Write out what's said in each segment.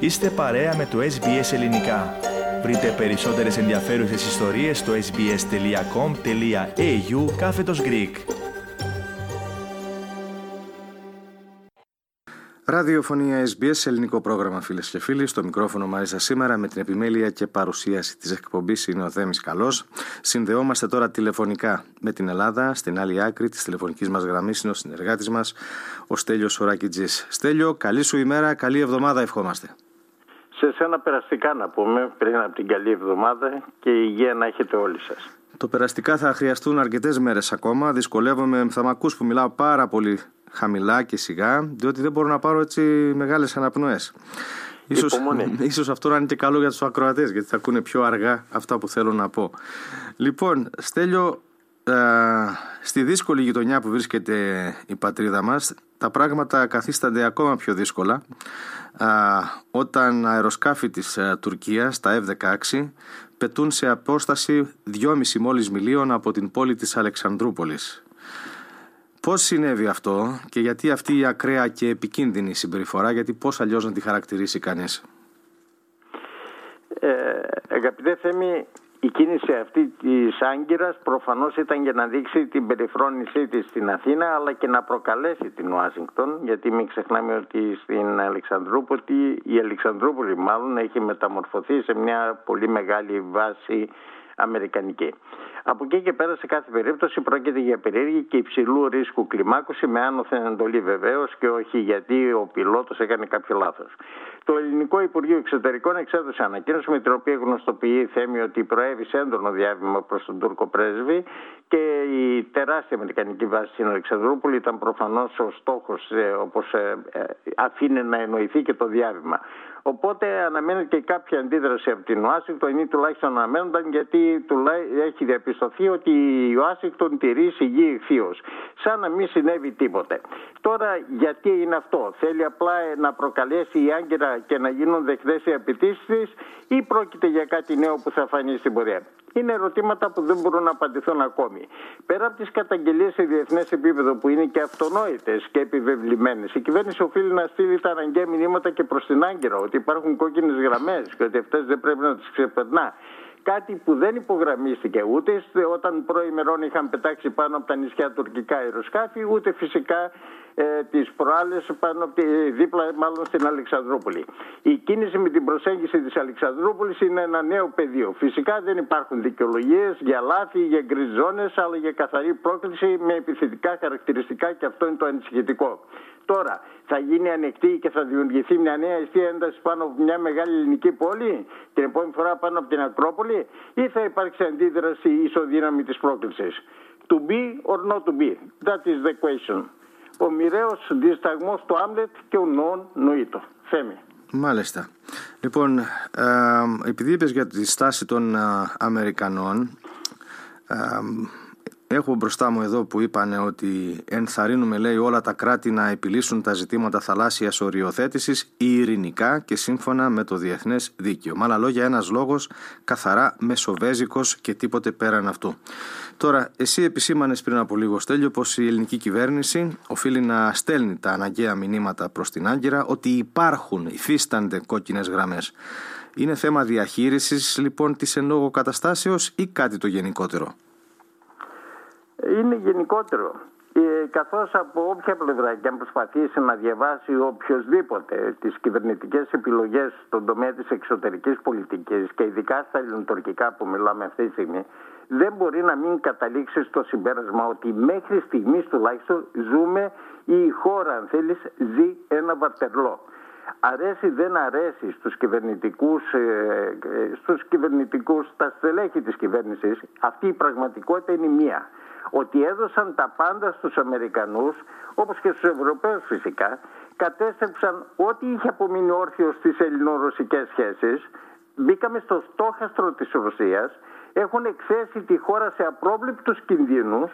Είστε παρέα με το SBS Ελληνικά. Βρείτε περισσότερες ενδιαφέρουσες ιστορίες στο sbs.com.au κάθετος Greek. Ραδιοφωνία SBS, ελληνικό πρόγραμμα φίλες και φίλοι. Στο μικρόφωνο Μαρίζα σήμερα με την επιμέλεια και παρουσίαση της εκπομπής είναι ο Θέμη Καλός. Συνδεόμαστε τώρα τηλεφωνικά με την Ελλάδα. Στην άλλη άκρη της τηλεφωνικής μας γραμμής είναι ο συνεργάτης μας, ο Στέλιος Σοράκιτζή. Στέλιο, καλή σου ημέρα, καλή εβδομάδα ευχόμαστε. Σε σένα περαστικά να πούμε πριν από την καλή εβδομάδα και η υγεία να έχετε όλοι σας. Το περαστικά θα χρειαστούν αρκετές μέρες ακόμα. Δυσκολεύομαι, θα με ακούς που μιλάω πάρα πολύ χαμηλά και σιγά, διότι δεν μπορώ να πάρω έτσι μεγάλες αναπνοές. Ίσως, ίσως αυτό να είναι και καλό για τους ακροατές γιατί θα ακούνε πιο αργά αυτά που θέλω να πω. Λοιπόν, Στέλιο, στη δύσκολη γειτονιά που βρίσκεται η πατρίδα μας τα πράγματα καθίστανται ακόμα πιο δύσκολα όταν αεροσκάφη της Τουρκίας, τα F-16, πετούν σε απόσταση 2,5 μόλις μιλίων από την πόλη της Αλεξανδρούπολης. Πώς συνέβη αυτό και γιατί αυτή η ακραία και επικίνδυνη συμπεριφορά, γιατί πώς αλλιώς να τη χαρακτηρίσει κανείς; Ε, αγαπητέ Θέμη, η κίνηση αυτή της Άγκυρας προφανώς ήταν για να δείξει την περιφρόνησή της στην Αθήνα αλλά και να προκαλέσει την Ουάσιγκτον γιατί μην ξεχνάμε ότι στην Αλεξανδρούπολη, η Αλεξανδρούπολη μάλλον έχει μεταμορφωθεί σε μια πολύ μεγάλη βάση αμερικανική. Από εκεί και πέρα, σε κάθε περίπτωση, πρόκειται για περίεργη και υψηλού ρίσκου κλιμάκωση με άνωθεν εντολή βεβαίως και όχι γιατί ο πιλότος έκανε κάποιο λάθος. Το Ελληνικό Υπουργείο Εξωτερικών εξέδωσε ανακοίνωση με την οποία γνωστοποιεί θέμη ότι προέβησε έντονο διάβημα προς τον Τούρκο πρέσβη και η τεράστια Αμερικανική βάση στην Αλεξανδρούπολη ήταν προφανώς ο στόχος, ε, όπως ε, ε, αφήνει να εννοηθεί και το διάβημα. Οπότε αναμένεται και κάποια αντίδραση από την Ουάσιγκτον ή τουλάχιστον αναμένονταν γιατί έχει διαπιστωθεί ότι η Ουάσιγκτον τηρεί σιγή ηχθείω. Σαν να μην συνέβη τίποτε. Τώρα γιατί είναι αυτό; Θέλει απλά να προκαλέσει η Άγκυρα και να γίνουν δεκτές οι απαιτήσεις της ή πρόκειται για κάτι νέο που θα φανεί στην πορεία; Είναι ερωτήματα που δεν μπορούν να απαντηθούν ακόμη. Πέρα από τις καταγγελίες σε διεθνές επίπεδο που είναι και αυτονόητες και επιβεβλημένες, η κυβέρνηση οφείλει να στείλει τα αναγκαία μηνύματα και προς την Άγκυρα ότι υπάρχουν κόκκινες γραμμές και ότι αυτές δεν πρέπει να τις ξεπερνά κάτι που δεν υπογραμμίστηκε ούτε όταν προημερών είχαν πετάξει πάνω από τα νησιά τουρκικά αεροσκάφη, ούτε φυσικά ε, τις προάλλες πάνω από τη, δίπλα μάλλον στην Αλεξανδρούπολη. Η κίνηση με την προσέγγιση της Αλεξανδρούπολης είναι ένα νέο πεδίο. Φυσικά δεν υπάρχουν δικαιολογίες για λάθη, για γκριζόνες, αλλά για καθαρή πρόκληση με επιθετικά χαρακτηριστικά και αυτό είναι το ανησυχητικό. Τώρα, θα γίνει ανοιχτή και θα δημιουργηθεί μια νέα αιστεία έντασης πάνω από μια μεγάλη ελληνική πόλη, την επόμενη φορά πάνω από την Ακρόπολη, ή θα υπάρξει αντίδραση ισοδύναμη της πρόκλησης. To be or not to be. That is the question. Ο μοιραίο δισταγμός του Άμλετ και ο νόν νοήτο. Θέμη. Μάλιστα. Λοιπόν, ε, επειδή είπες για τη στάση των ε, Αμερικανών, ε, Έχω μπροστά μου εδώ που είπαν ότι ενθαρρύνουμε λέει όλα τα κράτη να επιλύσουν τα ζητήματα θαλάσσιας οριοθέτησης ειρηνικά και σύμφωνα με το διεθνές δίκαιο. Με άλλα λόγια ένας λόγος καθαρά μεσοβέζικος και τίποτε πέραν αυτού. Τώρα, εσύ επισήμανες πριν από λίγο Στέλιο πως η ελληνική κυβέρνηση οφείλει να στέλνει τα αναγκαία μηνύματα προς την Άγκυρα ότι υπάρχουν, υφίστανται κόκκινες γραμμές. Είναι θέμα διαχείρισης λοιπόν της εν λόγω καταστάσεως ή κάτι το γενικότερο; Είναι γενικότερο. Ε, καθώς από όποια πλευρά και αν προσπαθήσει να διαβάσει οποιοδήποτε τις κυβερνητικές επιλογές στον τομέα της εξωτερικής πολιτικής και ειδικά στα ελληνοτουρκικά που μιλάμε αυτή τη στιγμή δεν μπορεί να μην καταλήξει στο συμπέρασμα ότι μέχρι στιγμής τουλάχιστον ζούμε ή η χώρα αν θέλεις ζει ένα βαρτερλό. Αρέσει δεν αρέσει στους κυβερνητικούς, ε, ε, στους κυβερνητικούς, στα στελέχη της κυβέρνησης, αυτή η πραγματικότητα είναι μία ότι έδωσαν τα πάντα στους Αμερικανούς όπως και στους Ευρωπαίους φυσικά κατέστρεψαν ό,τι είχε απομείνει όρθιος στις ελληνο-ρωσικές σχέσεις μπήκαμε στο στόχαστρο της Ρωσίας έχουν εκθέσει τη χώρα σε απρόβλεπτους κινδύνους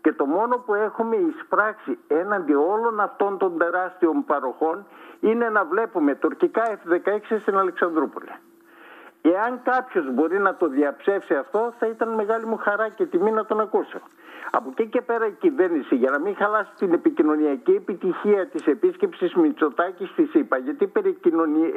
και το μόνο που έχουμε εισπράξει έναντι όλων αυτών των τεράστιων παροχών είναι να βλέπουμε τουρκικά F-16 στην Αλεξανδρούπολη. Εάν κάποιος μπορεί να το διαψεύσει αυτό, θα ήταν μεγάλη μου χαρά και τιμή να τον ακούσω. Από εκεί και πέρα η κυβέρνηση, για να μην χαλάσει την επικοινωνιακή επιτυχία της επίσκεψης Μητσοτάκης στη ΣΥΠΑ, γιατί περί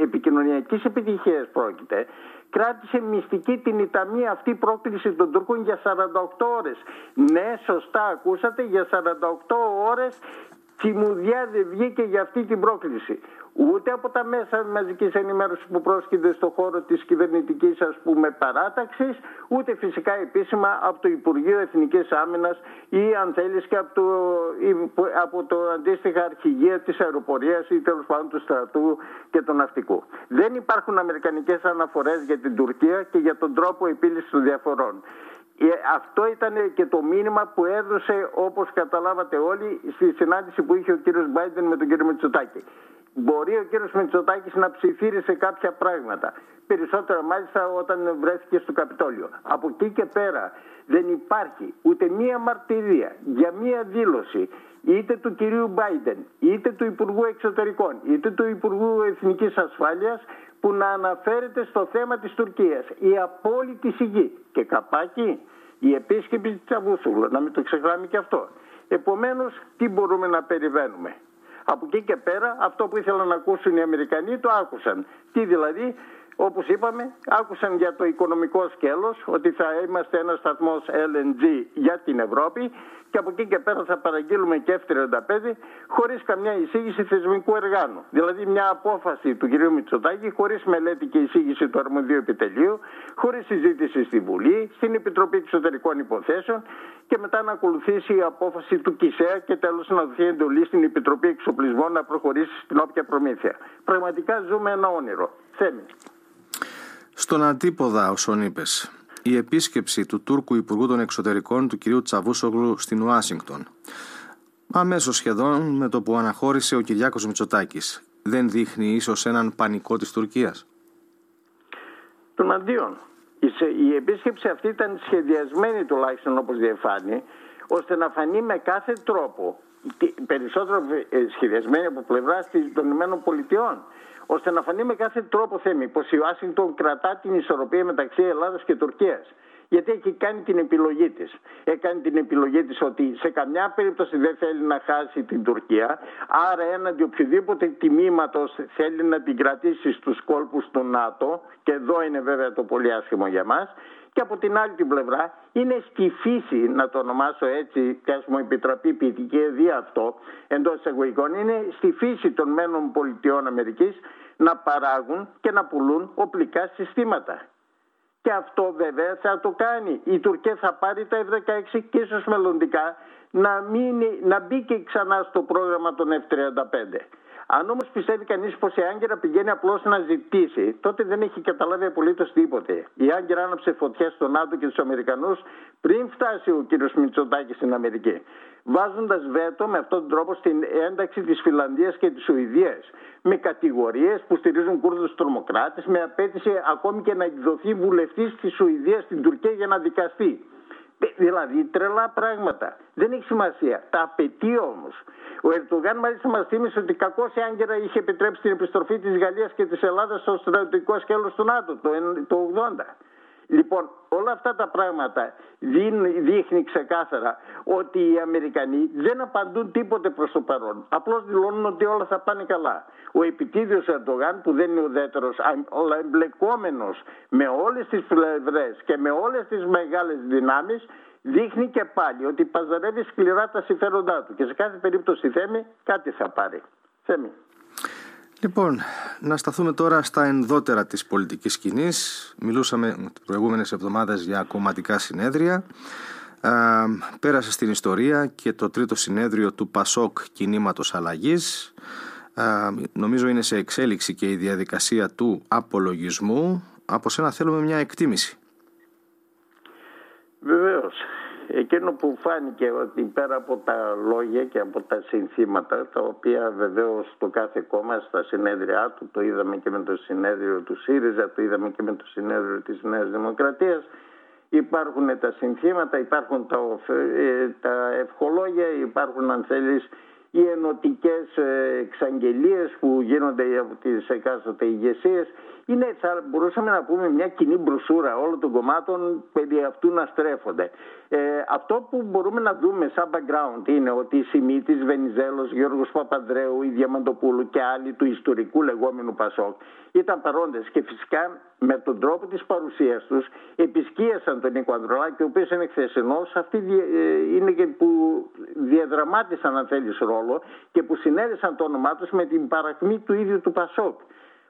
επικοινωνιακής επιτυχίας πρόκειται, κράτησε μυστική την Ιταλή αυτή πρόκληση των Τούρκων για 48 ώρες. Ναι, σωστά ακούσατε, για 48 ώρες Τσιμουδιά δεν βγήκε για αυτή την πρόκληση. Ούτε από τα μέσα μαζικής ενημέρωσης που πρόσκειται στον χώρο της κυβερνητικής ας πούμε παράταξης, ούτε φυσικά επίσημα από το Υπουργείο Εθνικής Άμυνας ή αν θέλεις και από το, από το αντίστοιχα αρχηγείο της αεροπορίας ή τέλος πάντων του στρατού και του ναυτικού. Δεν υπάρχουν αμερικανικές αναφορές για την Τουρκία και για τον τρόπο επίλυσης των διαφορών. Ε, αυτό ήταν και το μήνυμα που έδωσε όπως καταλάβατε όλοι στη συνάντηση που είχε ο κύριος Μπάιντεν με τον κύριο Μητσοτάκη. Μπορεί ο κύριος Μητσοτάκης να ψηφίρει κάποια πράγματα. Περισσότερα μάλιστα όταν βρέθηκε στο Καπιτόλιο. Από εκεί και πέρα δεν υπάρχει ούτε μία μαρτυρία για μία δήλωση είτε του κυρίου Μπάιντεν, είτε του Υπουργού Εξωτερικών, είτε του Υπουργού Εθνικής Ασφάλειας που να αναφέρεται στο θέμα της Τουρκίας. Η απόλυτη σιγή και καπάκι η επίσκεψη της Τσαβούσουλου, να μην το ξεχνάμε και αυτό. Επομένως, τι μπορούμε να περιμένουμε; Από εκεί και πέρα, αυτό που ήθελαν να ακούσουν οι Αμερικανοί το άκουσαν. Τι δηλαδή, όπως είπαμε, άκουσαν για το οικονομικό σκέλος, ότι θα είμαστε ένας σταθμός LNG για την Ευρώπη και από εκεί και πέρα θα παραγγείλουμε και F-35 χωρίς καμιά εισήγηση θεσμικού εργάνου. Δηλαδή μια απόφαση του κ. Μητσοτάκη χωρίς μελέτη και εισήγηση του αρμοδίου επιτελείου, χωρίς συζήτηση στη Βουλή, στην Επιτροπή Εξωτερικών Υποθέσεων και μετά να ακολουθήσει η απόφαση του ΚΙΣΕΑ και τέλος να δοθεί εντολή στην Επιτροπή Εξοπλισμών να προχωρήσει στην όποια προμήθεια. Πραγματικά ζούμε ένα όνειρο. Θέμη. Στον αντίποδα, όσον είπες, η επίσκεψη του Τούρκου Υπουργού των Εξωτερικών του κ. Τσαβούσογλου στην Ουάσιγκτον. Αμέσως σχεδόν με το που αναχώρησε ο Κυριάκος Μητσοτάκης. Δεν δείχνει ίσως έναν πανικό της Τουρκίας; Τον αντίον. Η επίσκεψη αυτή ήταν σχεδιασμένη τουλάχιστον όπως διαφάνει ώστε να φανεί με κάθε τρόπο περισσότερο ε, σχεδιασμένη από πλευρά των ΗΠΑ ώστε να φανεί με κάθε τρόπο θέμη πως η Ουάσιγκτον κρατά την ισορροπία μεταξύ Ελλάδας και Τουρκίας. Γιατί έχει κάνει την επιλογή της. Έκανε την επιλογή της ότι σε καμιά περίπτωση δεν θέλει να χάσει την Τουρκία, άρα έναντι οποιοδήποτε τιμήματος θέλει να την κρατήσει στους κόλπους του ΝΑΤΟ, και εδώ είναι βέβαια το πολύ άσχημο για μας, και από την άλλη την πλευρά είναι στη φύση, να το ονομάσω έτσι, και ας μου επιτραπεί ποιητική εδία αυτό, εντός εισαγωγικών, είναι στη φύση των μένων πολιτιών Αμερικής να παράγουν και να πουλούν οπλικά συστήματα. Και αυτό βέβαια θα το κάνει. Η Τουρκία θα πάρει τα F-16 και ίσως μελλοντικά να, μείνει, να μπει και ξανά στο πρόγραμμα των F-35. Αν όμως πιστεύει κανείς πως η Άγκυρα πηγαίνει απλώς να ζητήσει, τότε δεν έχει καταλάβει απολύτως τίποτε. Η Άγκυρα άναψε φωτιά στον ΝΑΤΟ και του Αμερικανούς πριν φτάσει ο κ. Μητσοτάκης στην Αμερική. Βάζοντας βέτο με αυτόν τον τρόπο στην ένταξη της Φιλανδίας και της Σουηδίας. Με κατηγορίες που στηρίζουν Κούρδους τρομοκράτες, με απέτηση ακόμη και να εκδοθεί βουλευτής της Σουηδίας στην Τουρκία για να δικαστεί. Δηλαδή τρελά πράγματα. Δεν έχει σημασία. Τα απαιτεί όμως. Ο Ερτογάν μάλιστα μας θύμισε ότι κακώς η Άγκυρα είχε επιτρέψει την επιστροφή της Γαλλίας και της Ελλάδας στο στρατιωτικό σκέλος του ΝΑΤΟ το 1980. Λοιπόν, όλα αυτά τα πράγματα δείχνει ξεκάθαρα ότι οι Αμερικανοί δεν απαντούν τίποτε προς το παρόν. Απλώς δηλώνουν ότι όλα θα πάνε καλά. Ο επιτίδιος Ερντογάν που δεν είναι ουδέτερος, αλλά εμπλεκόμενος με όλες τις πλευρές και με όλες τις μεγάλες δυνάμεις δείχνει και πάλι ότι παζαρεύει σκληρά τα συμφέροντά του και σε κάθε περίπτωση θέμη κάτι θα πάρει. Θέμη. Λοιπόν, να σταθούμε τώρα στα ενδότερα της πολιτικής σκηνής. Μιλούσαμε τις προηγούμενες εβδομάδες για κομματικά συνέδρια. πέρασε στην ιστορία και το τρίτο συνέδριο του ΠΑΣΟΚ Κινήματος Αλλαγής. νομίζω είναι σε εξέλιξη και η διαδικασία του απολογισμού. Από σένα θέλουμε μια εκτίμηση. Βεβαίως. Εκείνο που φάνηκε ότι πέρα από τα λόγια και από τα συνθήματα τα οποία βεβαίως το κάθε κόμμα στα συνέδριά του το είδαμε και με το συνέδριο του ΣΥΡΙΖΑ το είδαμε και με το συνέδριο της Νέας Δημοκρατίας υπάρχουν τα συνθήματα, υπάρχουν τα, ε, τα ευχολόγια, υπάρχουν αν θέλεις οι ενωτικές ε, εξαγγελίες που γίνονται από τις εκάστοτε ηγεσίες είναι, θα μπορούσαμε να πούμε, μια κοινή μπροσούρα όλων των κομμάτων περί αυτού να στρέφονται. Ε, αυτό που μπορούμε να δούμε σαν background είναι ότι η Σιμίτης, Βενιζέλος, Γιώργος Παπανδρέου, η Διαμαντοπούλου και άλλοι του ιστορικού λεγόμενου Πασόκ ήταν παρόντες και φυσικά με τον τρόπο της παρουσίας τους επισκίασαν τον Νίκο Ανδρολάκη ο οποίος είναι χθεσινός. Αυτοί ε, είναι και που διαδραμάτισαν αν θέλεις ρόλο και που συνέδεσαν το όνομά τους με την παρακμή του ίδιου του Πασόκ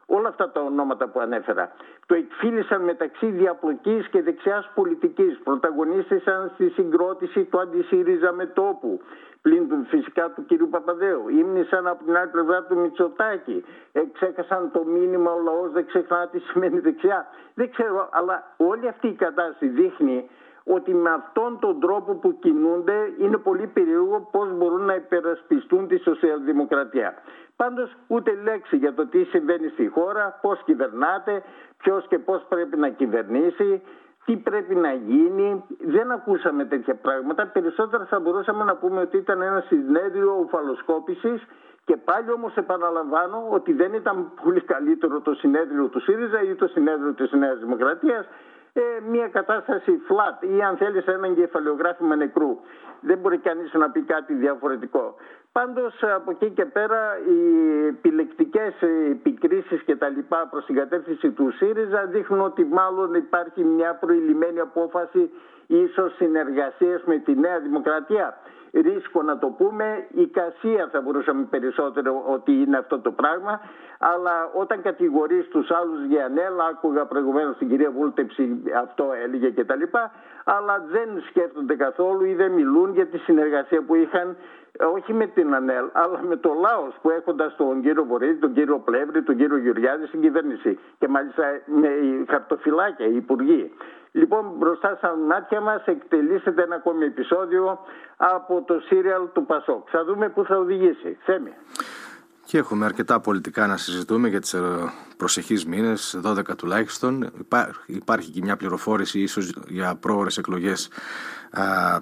όλα αυτά τα ονόματα που ανέφερα. Το εκφύλισαν μεταξύ διαπλοκής και δεξιάς πολιτικής. Πρωταγωνίστησαν στη συγκρότηση του αντισύριζα με τόπου. Πλην του φυσικά του κυρίου Παπαδέου. Ήμνησαν από την άλλη πλευρά του Μητσοτάκη. Εξέχασαν το μήνυμα ο λαός δεν ξεχνά τι σημαίνει δεξιά. Δεν ξέρω, αλλά όλη αυτή η κατάσταση δείχνει ότι με αυτόν τον τρόπο που κινούνται είναι πολύ περίεργο πώς μπορούν να υπερασπιστούν τη σοσιαλδημοκρατία. Πάντως ούτε λέξη για το τι συμβαίνει στη χώρα, πώς κυβερνάτε, ποιος και πώς πρέπει να κυβερνήσει, τι πρέπει να γίνει. Δεν ακούσαμε τέτοια πράγματα. Περισσότερα θα μπορούσαμε να πούμε ότι ήταν ένα συνέδριο ουφαλοσκόπησης και πάλι όμως επαναλαμβάνω ότι δεν ήταν πολύ καλύτερο το συνέδριο του ΣΥΡΙΖΑ ή το συνέδριο της Νέας Δημοκρατίας ε, μια κατάσταση flat ή αν θέλεις ένα εγκεφαλαιογράφημα νεκρού. Δεν μπορεί κανείς να πει κάτι διαφορετικό. Πάντως από εκεί και πέρα οι επιλεκτικές επικρίσεις και τα λοιπά προς την κατεύθυνση του ΣΥΡΙΖΑ δείχνουν ότι μάλλον υπάρχει μια προηλημένη απόφαση ίσως συνεργασίες με τη Νέα Δημοκρατία ρίσκο να το πούμε, η κασία θα μπορούσαμε περισσότερο ότι είναι αυτό το πράγμα, αλλά όταν κατηγορείς τους άλλους για ανέλα, άκουγα προηγουμένως την κυρία Βούλτεψη αυτό έλεγε και τα λοιπά, αλλά δεν σκέφτονται καθόλου ή δεν μιλούν για τη συνεργασία που είχαν όχι με την ΑΝΕΛ, αλλά με το λαό που έχοντας τον κύριο Βορύδη, τον κύριο Πλεύρη, τον κύριο Γεωργιάδη στην κυβέρνηση. Και μάλιστα με χαρτοφυλάκια, οι υπουργοί. Λοιπόν, μπροστά στα μάτια μας εκτελήσεται ένα ακόμη επεισόδιο από το σύριαλ του Πασόκ. Θα δούμε πού θα οδηγήσει. Θέμη. Και έχουμε αρκετά πολιτικά να συζητούμε για τις ε, προσεχείς μήνες, 12 τουλάχιστον. Υπάρχει και μια πληροφόρηση ίσως για πρόορες εκλογές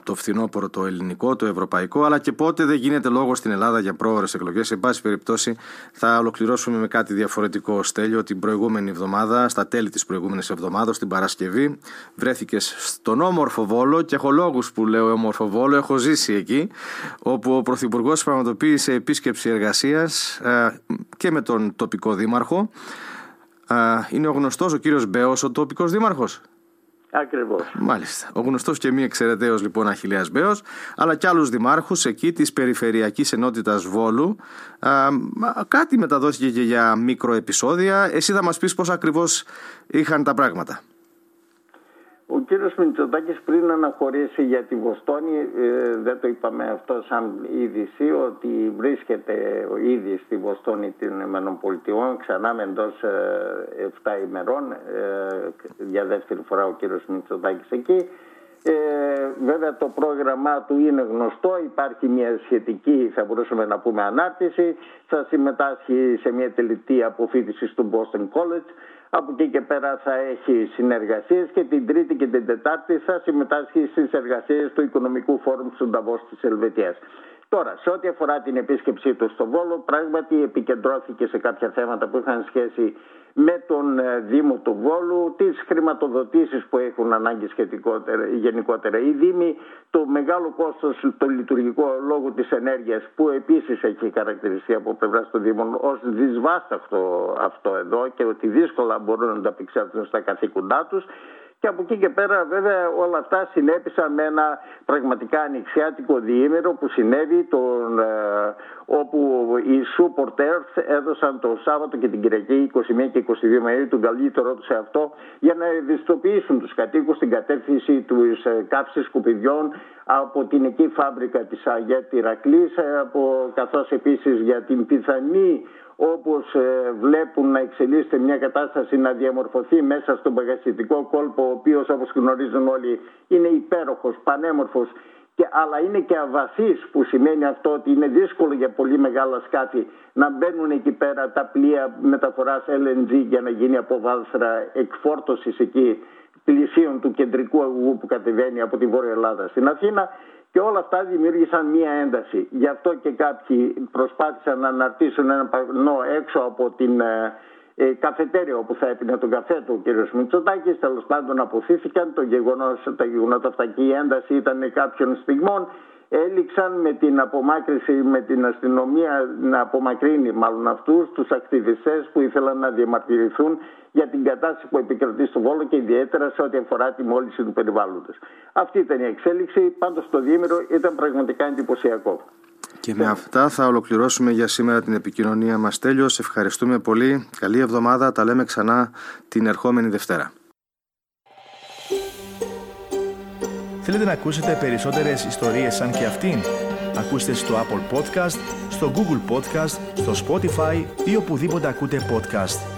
το φθινόπωρο το ελληνικό, το ευρωπαϊκό, αλλά και πότε δεν γίνεται λόγο στην Ελλάδα για πρόορε εκλογές. Σε πάση περιπτώσει, θα ολοκληρώσουμε με κάτι διαφορετικό. Στέλιο, την προηγούμενη εβδομάδα, στα τέλη της προηγούμενης εβδομάδας, την Παρασκευή, βρέθηκες στον όμορφο Βόλο και έχω λόγους που λέω όμορφο Βόλο, έχω ζήσει εκεί, όπου ο Πρωθυπουργός πραγματοποίησε επίσκεψη εργασίας και με τον τοπικό δήμαρχο. Είναι ο γνωστός ο κύριος Μπέος, ο τοπικός δήμαρχος. Ακριβώς. Μάλιστα. Ο γνωστός και μη εξαιρεταίος λοιπόν Αχηλέα Μπέος, αλλά και άλλους δημάρχους εκεί της Περιφερειακής Ενότητας Βόλου. Α, κάτι μεταδόθηκε και για μικροεπισόδια. Εσύ θα μας πεις πώς ακριβώς είχαν τα πράγματα. Ο κύριος Μητσοτάκης πριν αναχωρήσει για τη Βοστόνη, ε, δεν το είπαμε αυτό σαν είδηση, ότι βρίσκεται ήδη στη Βοστόνη των ΗΠΑ, ξανά με εντός 7 ε, ημερών, ε, για δεύτερη φορά ο κύριος Μητσοτάκης εκεί. Ε, βέβαια το πρόγραμμά του είναι γνωστό, υπάρχει μια σχετική θα μπορούσαμε να πούμε ανάρτηση, θα συμμετάσχει σε μια τελετή αποφύτησης του Boston College από εκεί και πέρα θα έχει συνεργασίες και την Τρίτη και την Τετάρτη θα συμμετάσχει στις εργασίες του Οικονομικού Φόρουμ του Νταβός της Ελβετίας. Τώρα, σε ό,τι αφορά την επίσκεψή τους στο Βόλο, πράγματι επικεντρώθηκε σε κάποια θέματα που είχαν σχέση με τον ε, Δήμο του Βόλου, τις χρηματοδοτήσεις που έχουν ανάγκη σχετικότερα, γενικότερα. Οι Δήμοι, το μεγάλο κόστος, το λειτουργικό λόγο της ενέργειας που επίσης έχει χαρακτηριστεί από πλευρά των Δήμων ως δυσβάσταχτο αυτό εδώ και ότι δύσκολα μπορούν να ανταπεξέλθουν στα καθήκοντά τους και από εκεί και πέρα βέβαια όλα αυτά συνέπησαν με ένα πραγματικά ανοιξιάτικο διήμερο που συνέβη τον, ε, όπου οι supporters έδωσαν το Σάββατο και την Κυριακή 21 και 22 Μαΐου τον καλύτερό τους σε αυτό για να ευαισθητοποιήσουν τους κατοίκους στην κατεύθυνση τους ε, κάψης σκουπιδιών από την εκεί φάμπρικα της Αγέτη Ρακλής ε, από, καθώς επίσης για την πιθανή όπως ε, βλέπουν να εξελίσσεται μια κατάσταση να διαμορφωθεί μέσα στον παγασιτικό κόλπο ο οποίος όπως γνωρίζουν όλοι είναι υπέροχος, πανέμορφος και, αλλά είναι και αβαθής που σημαίνει αυτό ότι είναι δύσκολο για πολύ μεγάλα σκάφη να μπαίνουν εκεί πέρα τα πλοία μεταφοράς LNG για να γίνει από βάλθρα εκφόρτωσης εκεί πλησίων του κεντρικού αγωγού που κατεβαίνει από τη Βόρεια Ελλάδα στην Αθήνα και Και όλα αυτά δημιούργησαν μία ένταση. Γι' αυτό και κάποιοι προσπάθησαν να αναρτήσουν ένα πανό έξω από την ε, ε, καφετέρια όπου θα έπινε τον καφέ του ο κ. Μητσοτάκης. Τέλος πάντων αποθήθηκαν. Το γεγονός, τα γεγονότα αυτά και η ένταση ήταν κάποιων στιγμών έληξαν με την απομάκρυση, με την αστυνομία να απομακρύνει μάλλον αυτούς τους ακτιβιστές που ήθελαν να διαμαρτυρηθούν για την κατάσταση που επικρατεί στο Βόλο και ιδιαίτερα σε ό,τι αφορά τη μόλυνση του περιβάλλοντος. Αυτή ήταν η εξέλιξη, πάντως το διήμερο ήταν πραγματικά εντυπωσιακό. Και με αυτά θα ολοκληρώσουμε για σήμερα την επικοινωνία μας τέλειος. Ευχαριστούμε πολύ. Καλή εβδομάδα. Τα λέμε ξανά την ερχόμενη Δευτέρα. Θέλετε να ακούσετε περισσότερες ιστορίες σαν και αυτήν; Ακούστε στο Apple Podcast, στο Google Podcast, στο Spotify ή οπουδήποτε ακούτε podcast.